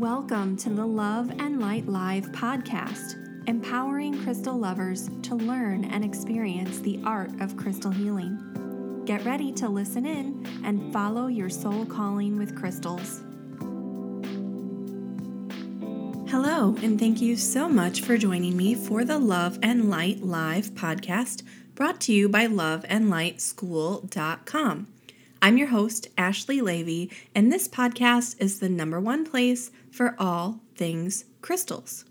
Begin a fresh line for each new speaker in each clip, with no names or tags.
Welcome to the Love and Light Live podcast, empowering crystal lovers to learn and experience the art of crystal healing. Get ready to listen in and follow your soul calling with crystals. Hello, and thank you so much for joining me for the Love and Light Live podcast brought to you by loveandlightschool.com. I'm your host, Ashley Leavy, and this podcast is the number one place for all things crystals.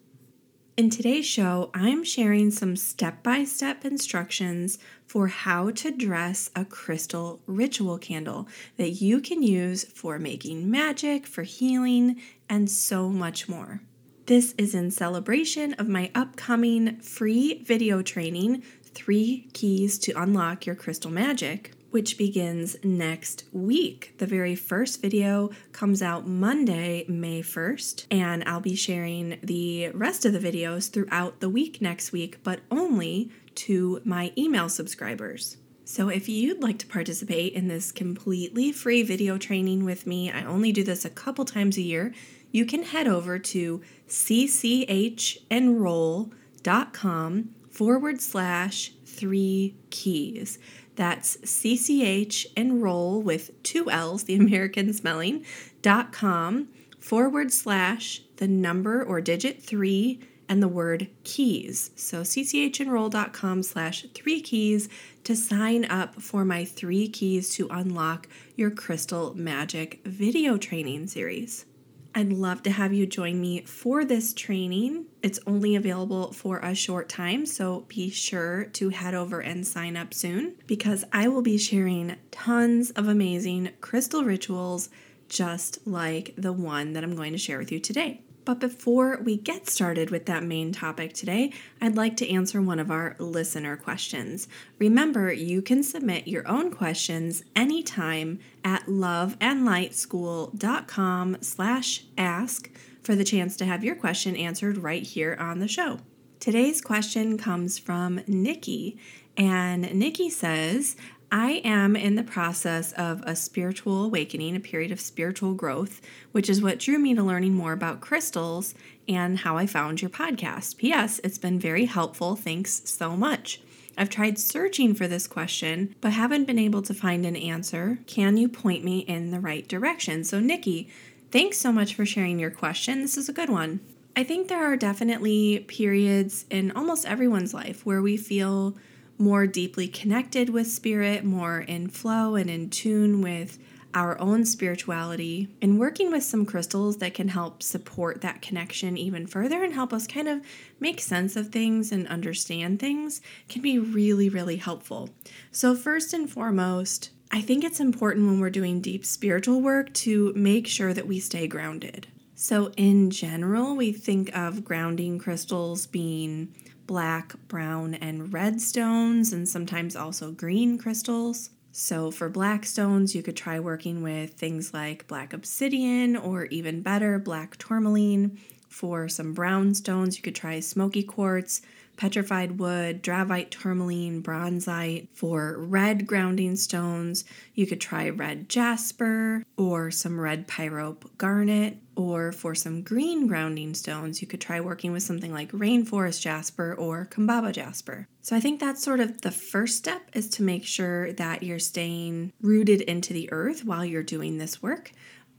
In today's show, I'm sharing some step by step instructions for how to dress a crystal ritual candle that you can use for making magic, for healing, and so much more. This is in celebration of my upcoming free video training, Three Keys to Unlock Your Crystal Magic which begins next week. The very first video comes out Monday, May 1st, and I'll be sharing the rest of the videos throughout the week next week, but only to my email subscribers. So, if you'd like to participate in this completely free video training with me, I only do this a couple times a year. You can head over to cchenroll.com forward slash three keys. That's CCH enroll with two L's, the American spelling, dot com forward slash the number or digit three and the word keys. So cch cchenroll.com slash three keys to sign up for my three keys to unlock your crystal magic video training series. I'd love to have you join me for this training. It's only available for a short time, so be sure to head over and sign up soon because I will be sharing tons of amazing crystal rituals just like the one that I'm going to share with you today. But before we get started with that main topic today, I'd like to answer one of our listener questions. Remember, you can submit your own questions anytime at loveandlightschool.com slash ask for the chance to have your question answered right here on the show. Today's question comes from Nikki, and Nikki says, I am in the process of a spiritual awakening, a period of spiritual growth, which is what drew me to learning more about crystals and how I found your podcast. P.S. It's been very helpful. Thanks so much. I've tried searching for this question, but haven't been able to find an answer. Can you point me in the right direction? So, Nikki, thanks so much for sharing your question. This is a good one. I think there are definitely periods in almost everyone's life where we feel more deeply connected with spirit, more in flow and in tune with our own spirituality, and working with some crystals that can help support that connection even further and help us kind of make sense of things and understand things can be really, really helpful. So, first and foremost, I think it's important when we're doing deep spiritual work to make sure that we stay grounded. So, in general, we think of grounding crystals being black, brown, and red stones, and sometimes also green crystals. So, for black stones, you could try working with things like black obsidian or even better, black tourmaline. For some brown stones, you could try smoky quartz, petrified wood, dravite tourmaline, bronzite. For red grounding stones, you could try red jasper or some red pyrope garnet. Or for some green grounding stones, you could try working with something like rainforest jasper or Kambaba jasper. So I think that's sort of the first step is to make sure that you're staying rooted into the earth while you're doing this work.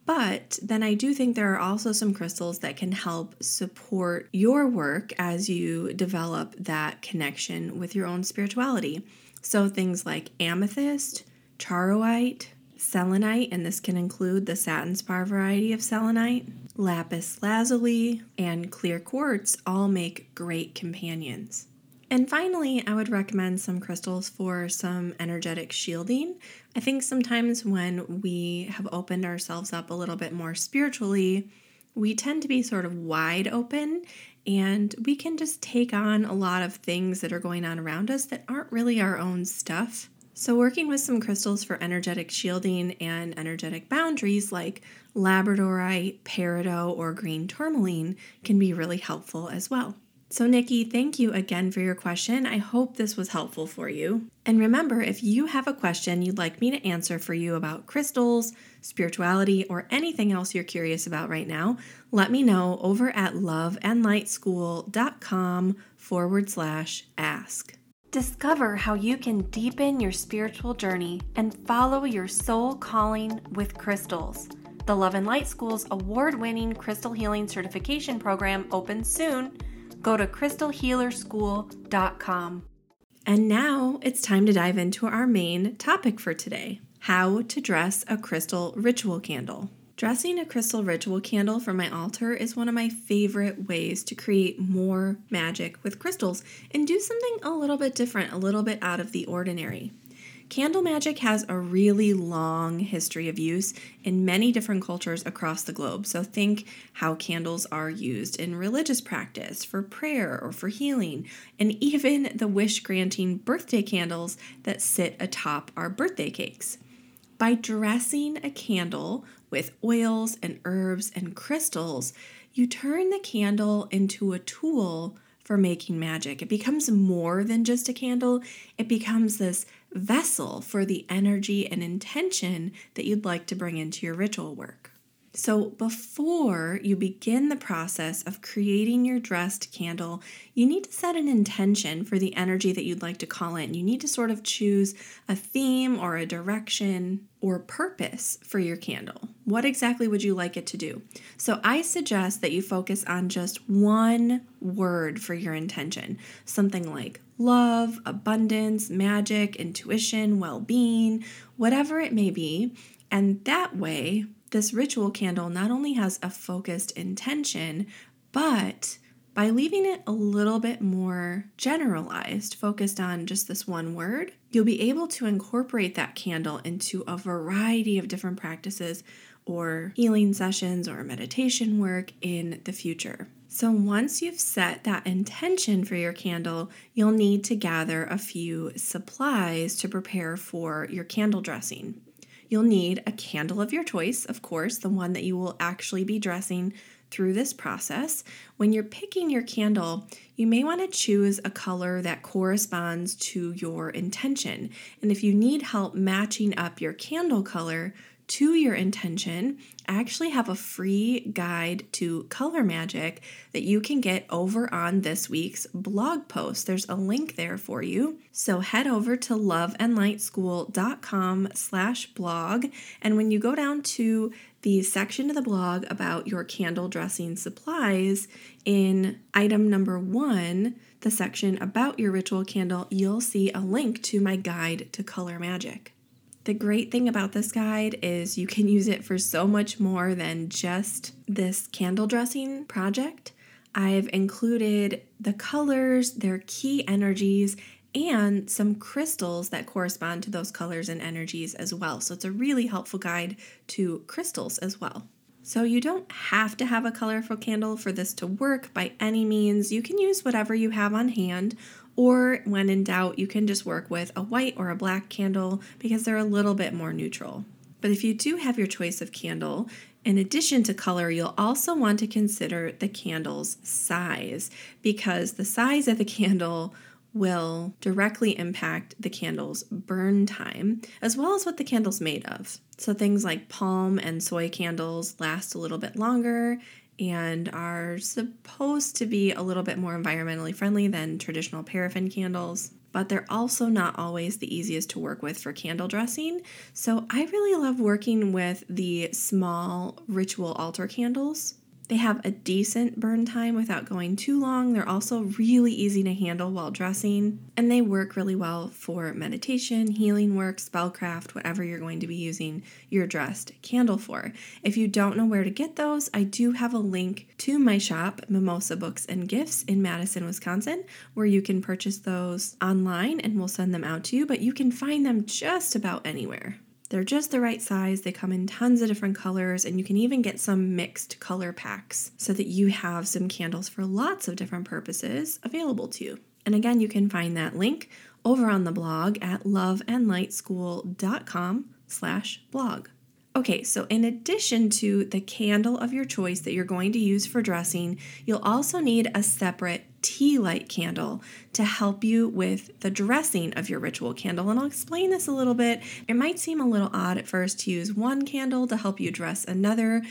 But then I do think there are also some crystals that can help support your work as you develop that connection with your own spirituality. So things like amethyst, charoite, selenite, and this can include the satin spar variety of selenite, lapis lazuli, and clear quartz all make great companions. And finally, I would recommend some crystals for some energetic shielding. I think sometimes when we have opened ourselves up a little bit more spiritually, we tend to be sort of wide open and we can just take on a lot of things that are going on around us that aren't really our own stuff. So, working with some crystals for energetic shielding and energetic boundaries like labradorite, peridot, or green tourmaline can be really helpful as well. So, Nikki, thank you again for your question. I hope this was helpful for you. And remember, if you have a question you'd like me to answer for you about crystals, spirituality, or anything else you're curious about right now, let me know over at loveandlightschool.com forward slash ask. Discover how you can deepen your spiritual journey and follow your soul calling with crystals. The Love and Light School's award winning crystal healing certification program opens soon go to crystalhealerschool.com. And now it's time to dive into our main topic for today how to dress a crystal ritual candle. Dressing a crystal ritual candle for my altar is one of my favorite ways to create more magic with crystals and do something a little bit different, a little bit out of the ordinary. Candle magic has a really long history of use in many different cultures across the globe. So, think how candles are used in religious practice, for prayer, or for healing, and even the wish granting birthday candles that sit atop our birthday cakes. By dressing a candle with oils and herbs and crystals, you turn the candle into a tool for making magic. It becomes more than just a candle, it becomes this vessel for the energy and intention that you'd like to bring into your ritual work. So, before you begin the process of creating your dressed candle, you need to set an intention for the energy that you'd like to call in. You need to sort of choose a theme or a direction or purpose for your candle. What exactly would you like it to do? So, I suggest that you focus on just one word for your intention something like love, abundance, magic, intuition, well being, whatever it may be. And that way, this ritual candle not only has a focused intention, but by leaving it a little bit more generalized, focused on just this one word, you'll be able to incorporate that candle into a variety of different practices or healing sessions or meditation work in the future. So, once you've set that intention for your candle, you'll need to gather a few supplies to prepare for your candle dressing. You'll need a candle of your choice, of course, the one that you will actually be dressing through this process. When you're picking your candle, you may want to choose a color that corresponds to your intention. And if you need help matching up your candle color to your intention, I actually have a free guide to color magic that you can get over on this week's blog post. There's a link there for you. So head over to loveandlightschool.com slash blog. And when you go down to the section of the blog about your candle dressing supplies, in item number one, the section about your ritual candle, you'll see a link to my guide to color magic. The great thing about this guide is you can use it for so much more than just this candle dressing project. I've included the colors, their key energies, and some crystals that correspond to those colors and energies as well. So it's a really helpful guide to crystals as well. So you don't have to have a colorful candle for this to work by any means. You can use whatever you have on hand or when in doubt, you can just work with a white or a black candle because they're a little bit more neutral. But if you do have your choice of candle, in addition to color, you'll also want to consider the candle's size because the size of the candle will directly impact the candle's burn time as well as what the candle's made of. So things like palm and soy candles last a little bit longer and are supposed to be a little bit more environmentally friendly than traditional paraffin candles, but they're also not always the easiest to work with for candle dressing. So I really love working with the small ritual altar candles. They have a decent burn time without going too long. They're also really easy to handle while dressing, and they work really well for meditation, healing work, spellcraft, whatever you're going to be using your dressed candle for. If you don't know where to get those, I do have a link to my shop, Mimosa Books and Gifts in Madison, Wisconsin, where you can purchase those online and we'll send them out to you, but you can find them just about anywhere. They're just the right size. They come in tons of different colors, and you can even get some mixed color packs so that you have some candles for lots of different purposes available to you. And again, you can find that link over on the blog at loveandlightschool.com slash blog. Okay, so in addition to the candle of your choice that you're going to use for dressing, you'll also need a separate tea light candle to help you with the dressing of your ritual candle. And I'll explain this a little bit. It might seem a little odd at first to use one candle to help you dress another,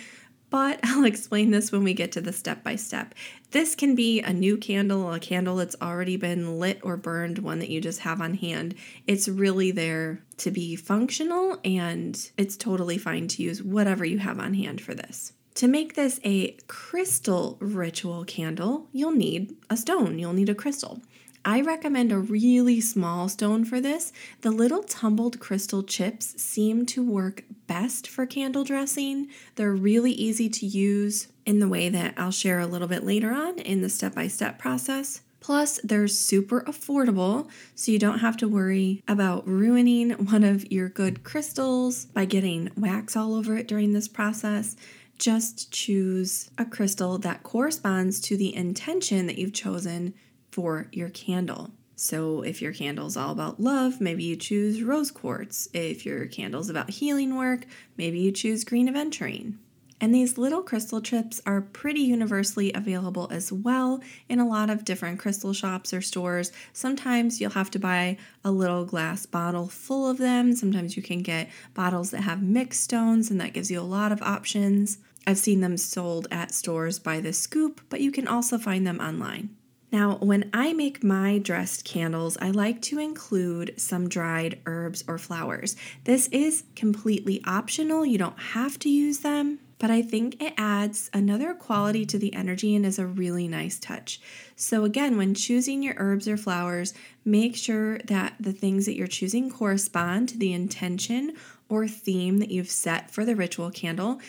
but I'll explain this when we get to the step by step. This can be a new candle, a candle that's already been lit or burned, one that you just have on hand. It's really there to be functional and it's totally fine to use whatever you have on hand for this. To make this a crystal ritual candle, you'll need a stone, you'll need a crystal. I recommend a really small stone for this. The little tumbled crystal chips seem to work best for candle dressing. They're really easy to use in the way that I'll share a little bit later on in the step by step process. Plus, they're super affordable, so you don't have to worry about ruining one of your good crystals by getting wax all over it during this process. Just choose a crystal that corresponds to the intention that you've chosen for your candle. So, if your candle's all about love, maybe you choose rose quartz. If your candle's about healing work, maybe you choose green aventurine. And these little crystal chips are pretty universally available as well in a lot of different crystal shops or stores. Sometimes you'll have to buy a little glass bottle full of them. Sometimes you can get bottles that have mixed stones, and that gives you a lot of options. I've seen them sold at stores by the scoop, but you can also find them online. Now, when I make my dressed candles, I like to include some dried herbs or flowers. This is completely optional, you don't have to use them, but I think it adds another quality to the energy and is a really nice touch. So, again, when choosing your herbs or flowers, make sure that the things that you're choosing correspond to the intention or theme that you've set for the ritual candle.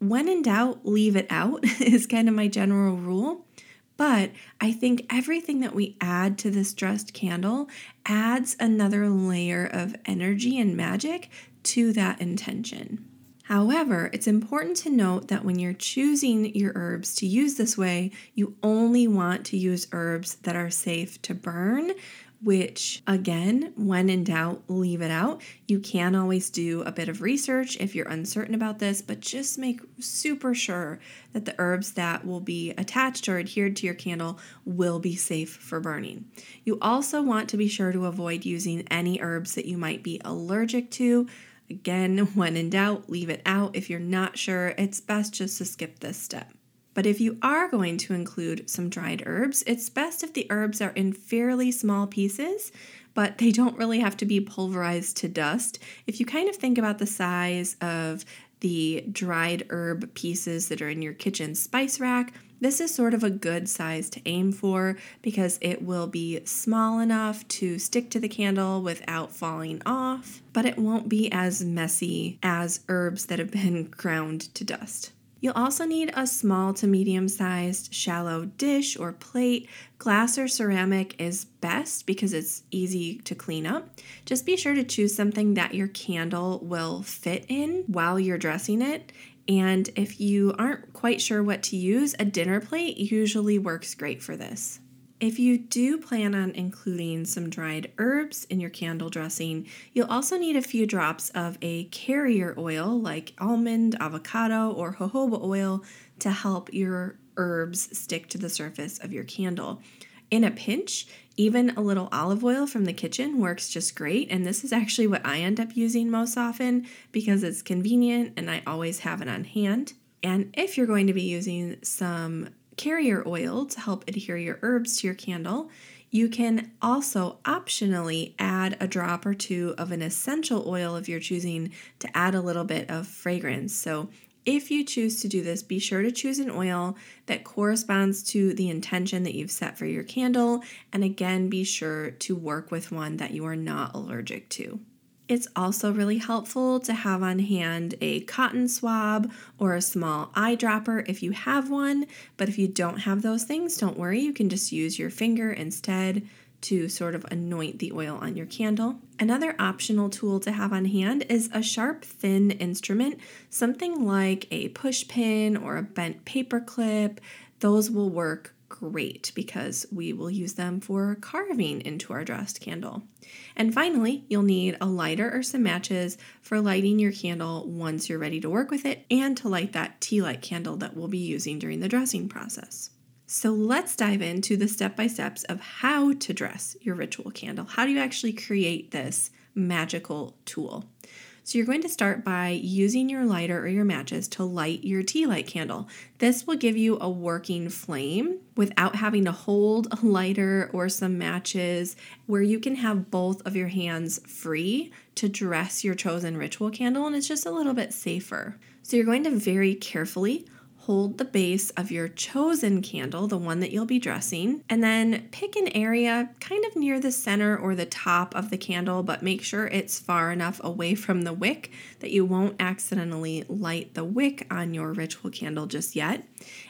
When in doubt, leave it out, is kind of my general rule. But I think everything that we add to this dressed candle adds another layer of energy and magic to that intention. However, it's important to note that when you're choosing your herbs to use this way, you only want to use herbs that are safe to burn, which again, when in doubt, leave it out. You can always do a bit of research if you're uncertain about this, but just make super sure that the herbs that will be attached or adhered to your candle will be safe for burning. You also want to be sure to avoid using any herbs that you might be allergic to. Again, when in doubt, leave it out. If you're not sure, it's best just to skip this step. But if you are going to include some dried herbs, it's best if the herbs are in fairly small pieces, but they don't really have to be pulverized to dust. If you kind of think about the size of the dried herb pieces that are in your kitchen spice rack, this is sort of a good size to aim for because it will be small enough to stick to the candle without falling off, but it won't be as messy as herbs that have been ground to dust. You'll also need a small to medium sized shallow dish or plate. Glass or ceramic is best because it's easy to clean up. Just be sure to choose something that your candle will fit in while you're dressing it. And if you aren't quite sure what to use, a dinner plate usually works great for this. If you do plan on including some dried herbs in your candle dressing, you'll also need a few drops of a carrier oil like almond, avocado, or jojoba oil to help your herbs stick to the surface of your candle. In a pinch, even a little olive oil from the kitchen works just great, and this is actually what I end up using most often because it's convenient and I always have it on hand. And if you're going to be using some carrier oil to help adhere your herbs to your candle. You can also optionally add a drop or two of an essential oil if you're choosing to add a little bit of fragrance. So, if you choose to do this, be sure to choose an oil that corresponds to the intention that you've set for your candle. And again, be sure to work with one that you are not allergic to. It's also really helpful to have on hand a cotton swab or a small eyedropper if you have one. But if you don't have those things, don't worry, you can just use your finger instead to sort of anoint the oil on your candle. Another optional tool to have on hand is a sharp, thin instrument, something like a push pin or a bent paper clip. Those will work great because we will use them for carving into our dressed candle. And finally, you'll need a lighter or some matches for lighting your candle once you're ready to work with it and to light that tea light candle that we'll be using during the dressing process. So let's dive into the step by steps of how to dress your ritual candle. How do you actually create this magical tool? So you're going to start by using your lighter or your matches to light your tea light candle. This will give you a working flame without having to hold a lighter or some matches, where you can have both of your hands free to dress your chosen ritual candle, and it's just a little bit safer. So you're going to very carefully hold the base of your chosen candle, the one that you'll be dressing, and then pick an area kind of near the center or the top of the candle, but make sure it's far enough away from the wick that you won't accidentally light the wick on your ritual candle just yet.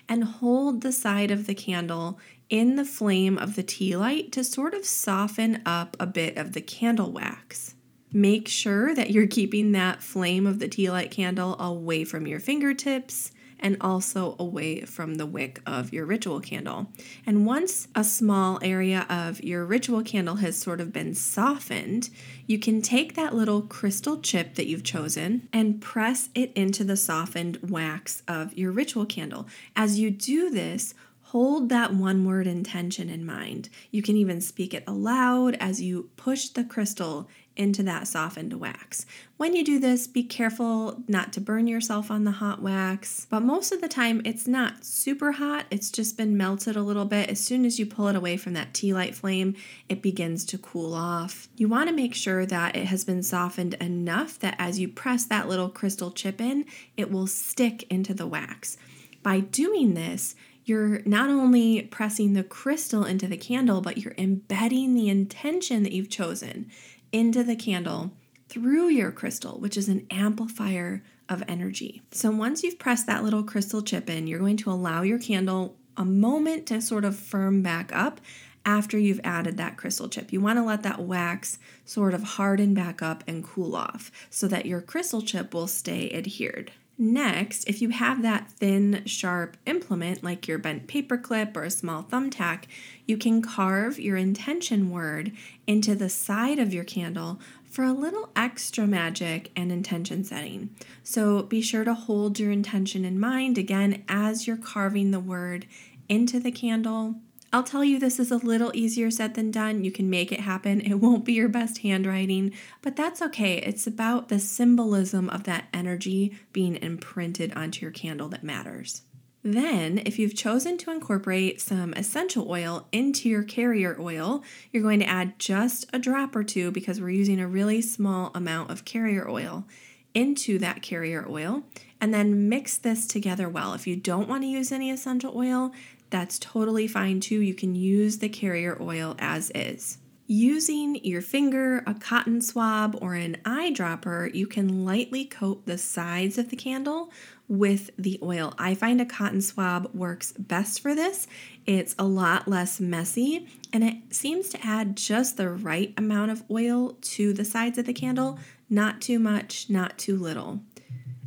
And hold the side of the candle in the flame of the tea light to sort of soften up a bit of the candle wax. Make sure that you're keeping that flame of the tea light candle away from your fingertips and also away from the wick of your ritual candle. And once a small area of your ritual candle has sort of been softened, you can take that little crystal chip that you've chosen and press it into the softened wax of your ritual candle. As you do this, Hold that one word intention in mind. You can even speak it aloud as you push the crystal into that softened wax. When you do this, be careful not to burn yourself on the hot wax, but most of the time it's not super hot, it's just been melted a little bit. As soon as you pull it away from that tea light flame, it begins to cool off. You want to make sure that it has been softened enough that as you press that little crystal chip in, it will stick into the wax. By doing this, you're not only pressing the crystal into the candle, but you're embedding the intention that you've chosen into the candle through your crystal, which is an amplifier of energy. So once you've pressed that little crystal chip in, you're going to allow your candle a moment to sort of firm back up after you've added that crystal chip. You want to let that wax sort of harden back up and cool off so that your crystal chip will stay adhered. Next, if you have that thin, sharp implement like your bent paper clip or a small thumbtack, you can carve your intention word into the side of your candle for a little extra magic and intention setting. So be sure to hold your intention in mind again as you're carving the word into the candle I'll tell you, this is a little easier said than done. You can make it happen. It won't be your best handwriting, but that's okay. It's about the symbolism of that energy being imprinted onto your candle that matters. Then, if you've chosen to incorporate some essential oil into your carrier oil, you're going to add just a drop or two because we're using a really small amount of carrier oil into that carrier oil and then mix this together well. If you don't want to use any essential oil, that's totally fine too. You can use the carrier oil as is. Using your finger, a cotton swab, or an eyedropper, you can lightly coat the sides of the candle with the oil. I find a cotton swab works best for this. It's a lot less messy and it seems to add just the right amount of oil to the sides of the candle, not too much, not too little.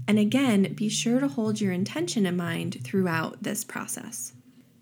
And again, be sure to hold your intention in mind throughout this process.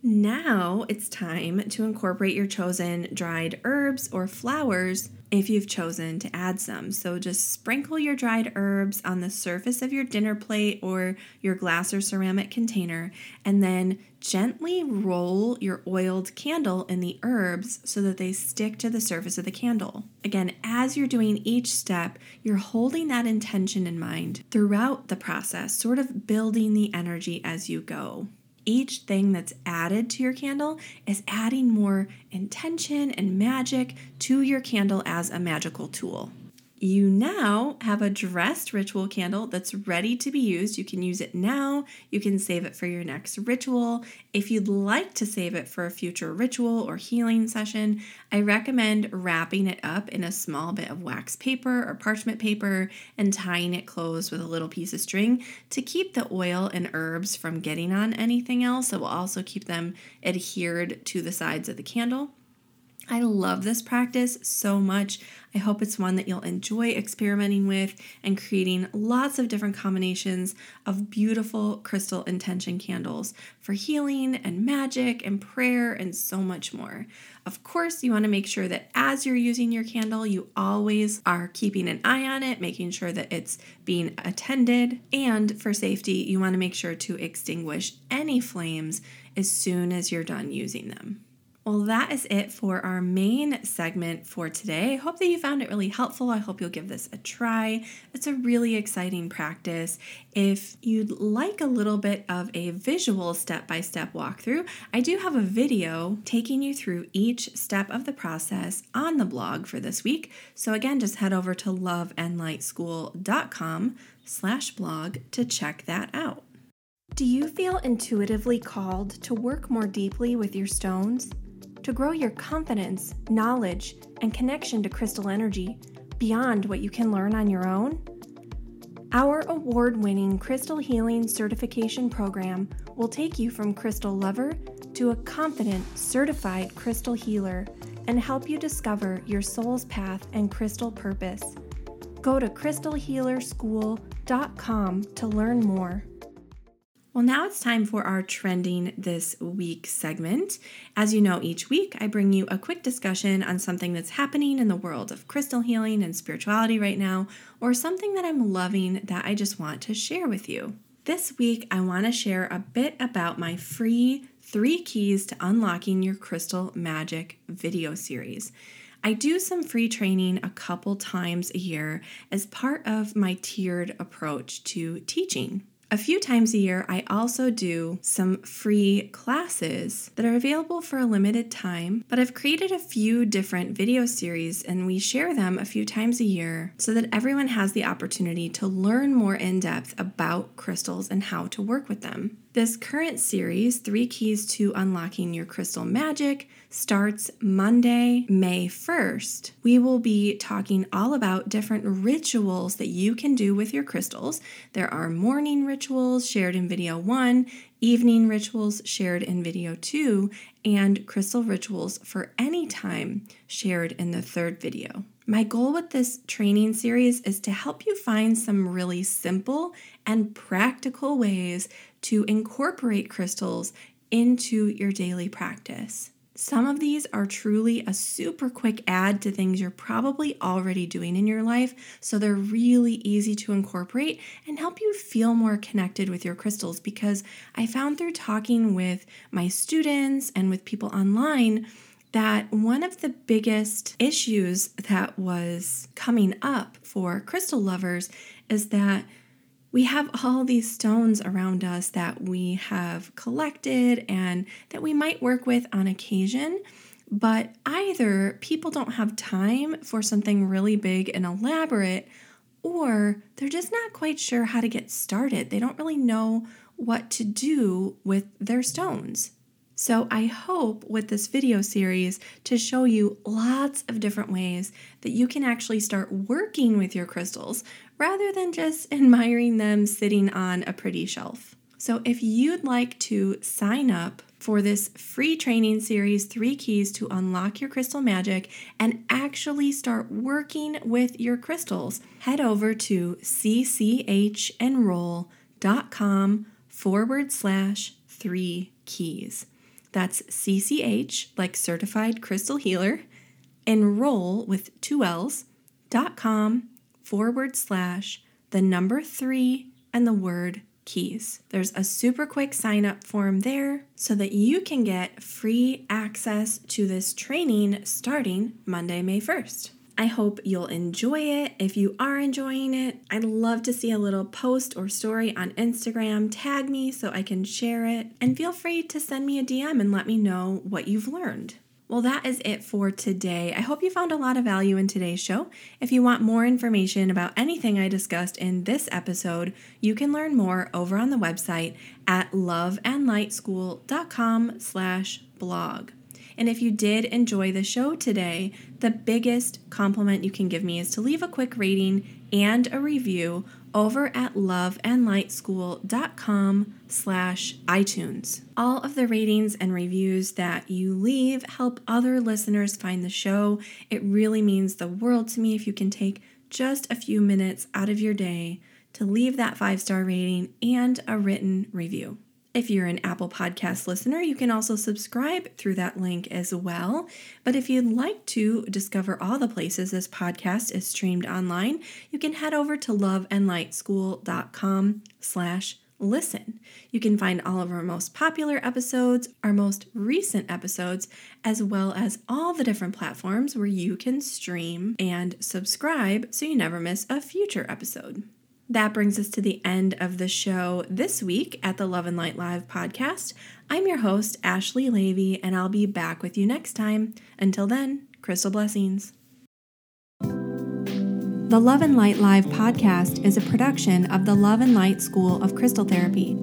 Now it's time to incorporate your chosen dried herbs or flowers if you've chosen to add some. So just sprinkle your dried herbs on the surface of your dinner plate or your glass or ceramic container, and then gently roll your oiled candle in the herbs so that they stick to the surface of the candle. Again, as you're doing each step, you're holding that intention in mind throughout the process, sort of building the energy as you go each thing that's added to your candle is adding more intention and magic to your candle as a magical tool. You now have a dressed ritual candle that's ready to be used. You can use it now. You can save it for your next ritual. If you'd like to save it for a future ritual or healing session, I recommend wrapping it up in a small bit of wax paper or parchment paper and tying it closed with a little piece of string to keep the oil and herbs from getting on anything else. It will also keep them adhered to the sides of the candle. I love this practice so much. I hope it's one that you'll enjoy experimenting with and creating lots of different combinations of beautiful crystal intention candles for healing and magic and prayer and so much more. Of course, you want to make sure that as you're using your candle, you always are keeping an eye on it, making sure that it's being attended. And for safety, you want to make sure to extinguish any flames as soon as you're done using them. Well, that is it for our main segment for today. I hope that you found it really helpful. I hope you'll give this a try. It's a really exciting practice. If you'd like a little bit of a visual step by step walkthrough, I do have a video taking you through each step of the process on the blog for this week. So, again, just head over to loveandlightschool.com slash blog to check that out. Do you feel intuitively called to work more deeply with your stones? To grow your confidence, knowledge, and connection to crystal energy beyond what you can learn on your own? Our award winning Crystal Healing Certification Program will take you from crystal lover to a confident, certified crystal healer and help you discover your soul's path and crystal purpose. Go to crystalhealerschool.com to learn more. Well, now it's time for our Trending This Week segment. As you know, each week I bring you a quick discussion on something that's happening in the world of crystal healing and spirituality right now, or something that I'm loving that I just want to share with you. This week, I want to share a bit about my free three keys to unlocking your crystal magic video series. I do some free training a couple times a year as part of my tiered approach to teaching. A few times a year, I also do some free classes that are available for a limited time, but I've created a few different video series and we share them a few times a year so that everyone has the opportunity to learn more in depth about crystals and how to work with them. This current series, Three Keys to Unlocking Your Crystal Magic, starts Monday, May 1st. We will be talking all about different rituals that you can do with your crystals. There are morning rituals shared in video one, evening rituals shared in video two, and crystal rituals for any time shared in the third video. My goal with this training series is to help you find some really simple and practical ways to incorporate crystals into your daily practice. Some of these are truly a super quick add to things you're probably already doing in your life, so they're really easy to incorporate and help you feel more connected with your crystals. Because I found through talking with my students and with people online that one of the biggest issues that was coming up for crystal lovers is that we have all these stones around us that we have collected and that we might work with on occasion. But either people don't have time for something really big and elaborate, or they're just not quite sure how to get started. They don't really know what to do with their stones. So, I hope with this video series to show you lots of different ways that you can actually start working with your crystals rather than just admiring them sitting on a pretty shelf. So, if you'd like to sign up for this free training series, Three Keys to Unlock Your Crystal Magic, and actually start working with your crystals, head over to cchenroll.com forward slash three keys. That's CCH, like certified crystal healer, enroll with two L's, dot com forward slash the number three and the word keys. There's a super quick sign up form there so that you can get free access to this training starting Monday, May 1st. I hope you'll enjoy it. If you are enjoying it, I'd love to see a little post or story on Instagram. Tag me so I can share it. And feel free to send me a DM and let me know what you've learned. Well, that is it for today. I hope you found a lot of value in today's show. If you want more information about anything I discussed in this episode, you can learn more over on the website at loveandlightschool.com slash blog. And if you did enjoy the show today, the biggest compliment you can give me is to leave a quick rating and a review over at loveandlightschool.com slash iTunes. All of the ratings and reviews that you leave help other listeners find the show. It really means the world to me if you can take just a few minutes out of your day to leave that five star rating and a written review. If you're an Apple Podcast listener, you can also subscribe through that link as well. But if you'd like to discover all the places this podcast is streamed online, you can head over to loveandlightschool.com slash listen. You can find all of our most popular episodes, our most recent episodes, as well as all the different platforms where you can stream and subscribe so you never miss a future episode. That brings us to the end of the show this week at the Love and Light Live podcast. I'm your host, Ashley Leavy, and I'll be back with you next time. Until then, crystal blessings. The Love and Light Live podcast is a production of the Love and Light School of Crystal Therapy.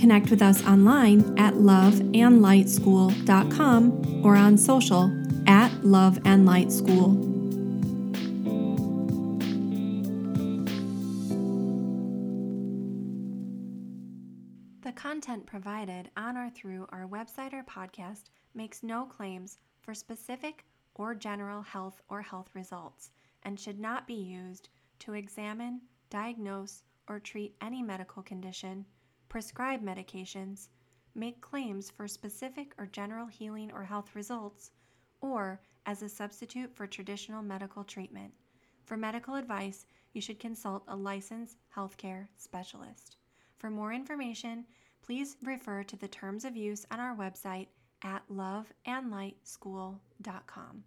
Connect with us online at loveandlightschool.com or on social at Love and Light School. Provided on or through our website or podcast makes no claims for specific or general health or health results and should not be used to examine, diagnose, or treat any medical condition, prescribe medications, make claims for specific or general healing or health results, or as a substitute for traditional medical treatment. For medical advice, you should consult a licensed healthcare specialist. For more information, please refer to the terms of use on our website at loveandlightschool.com.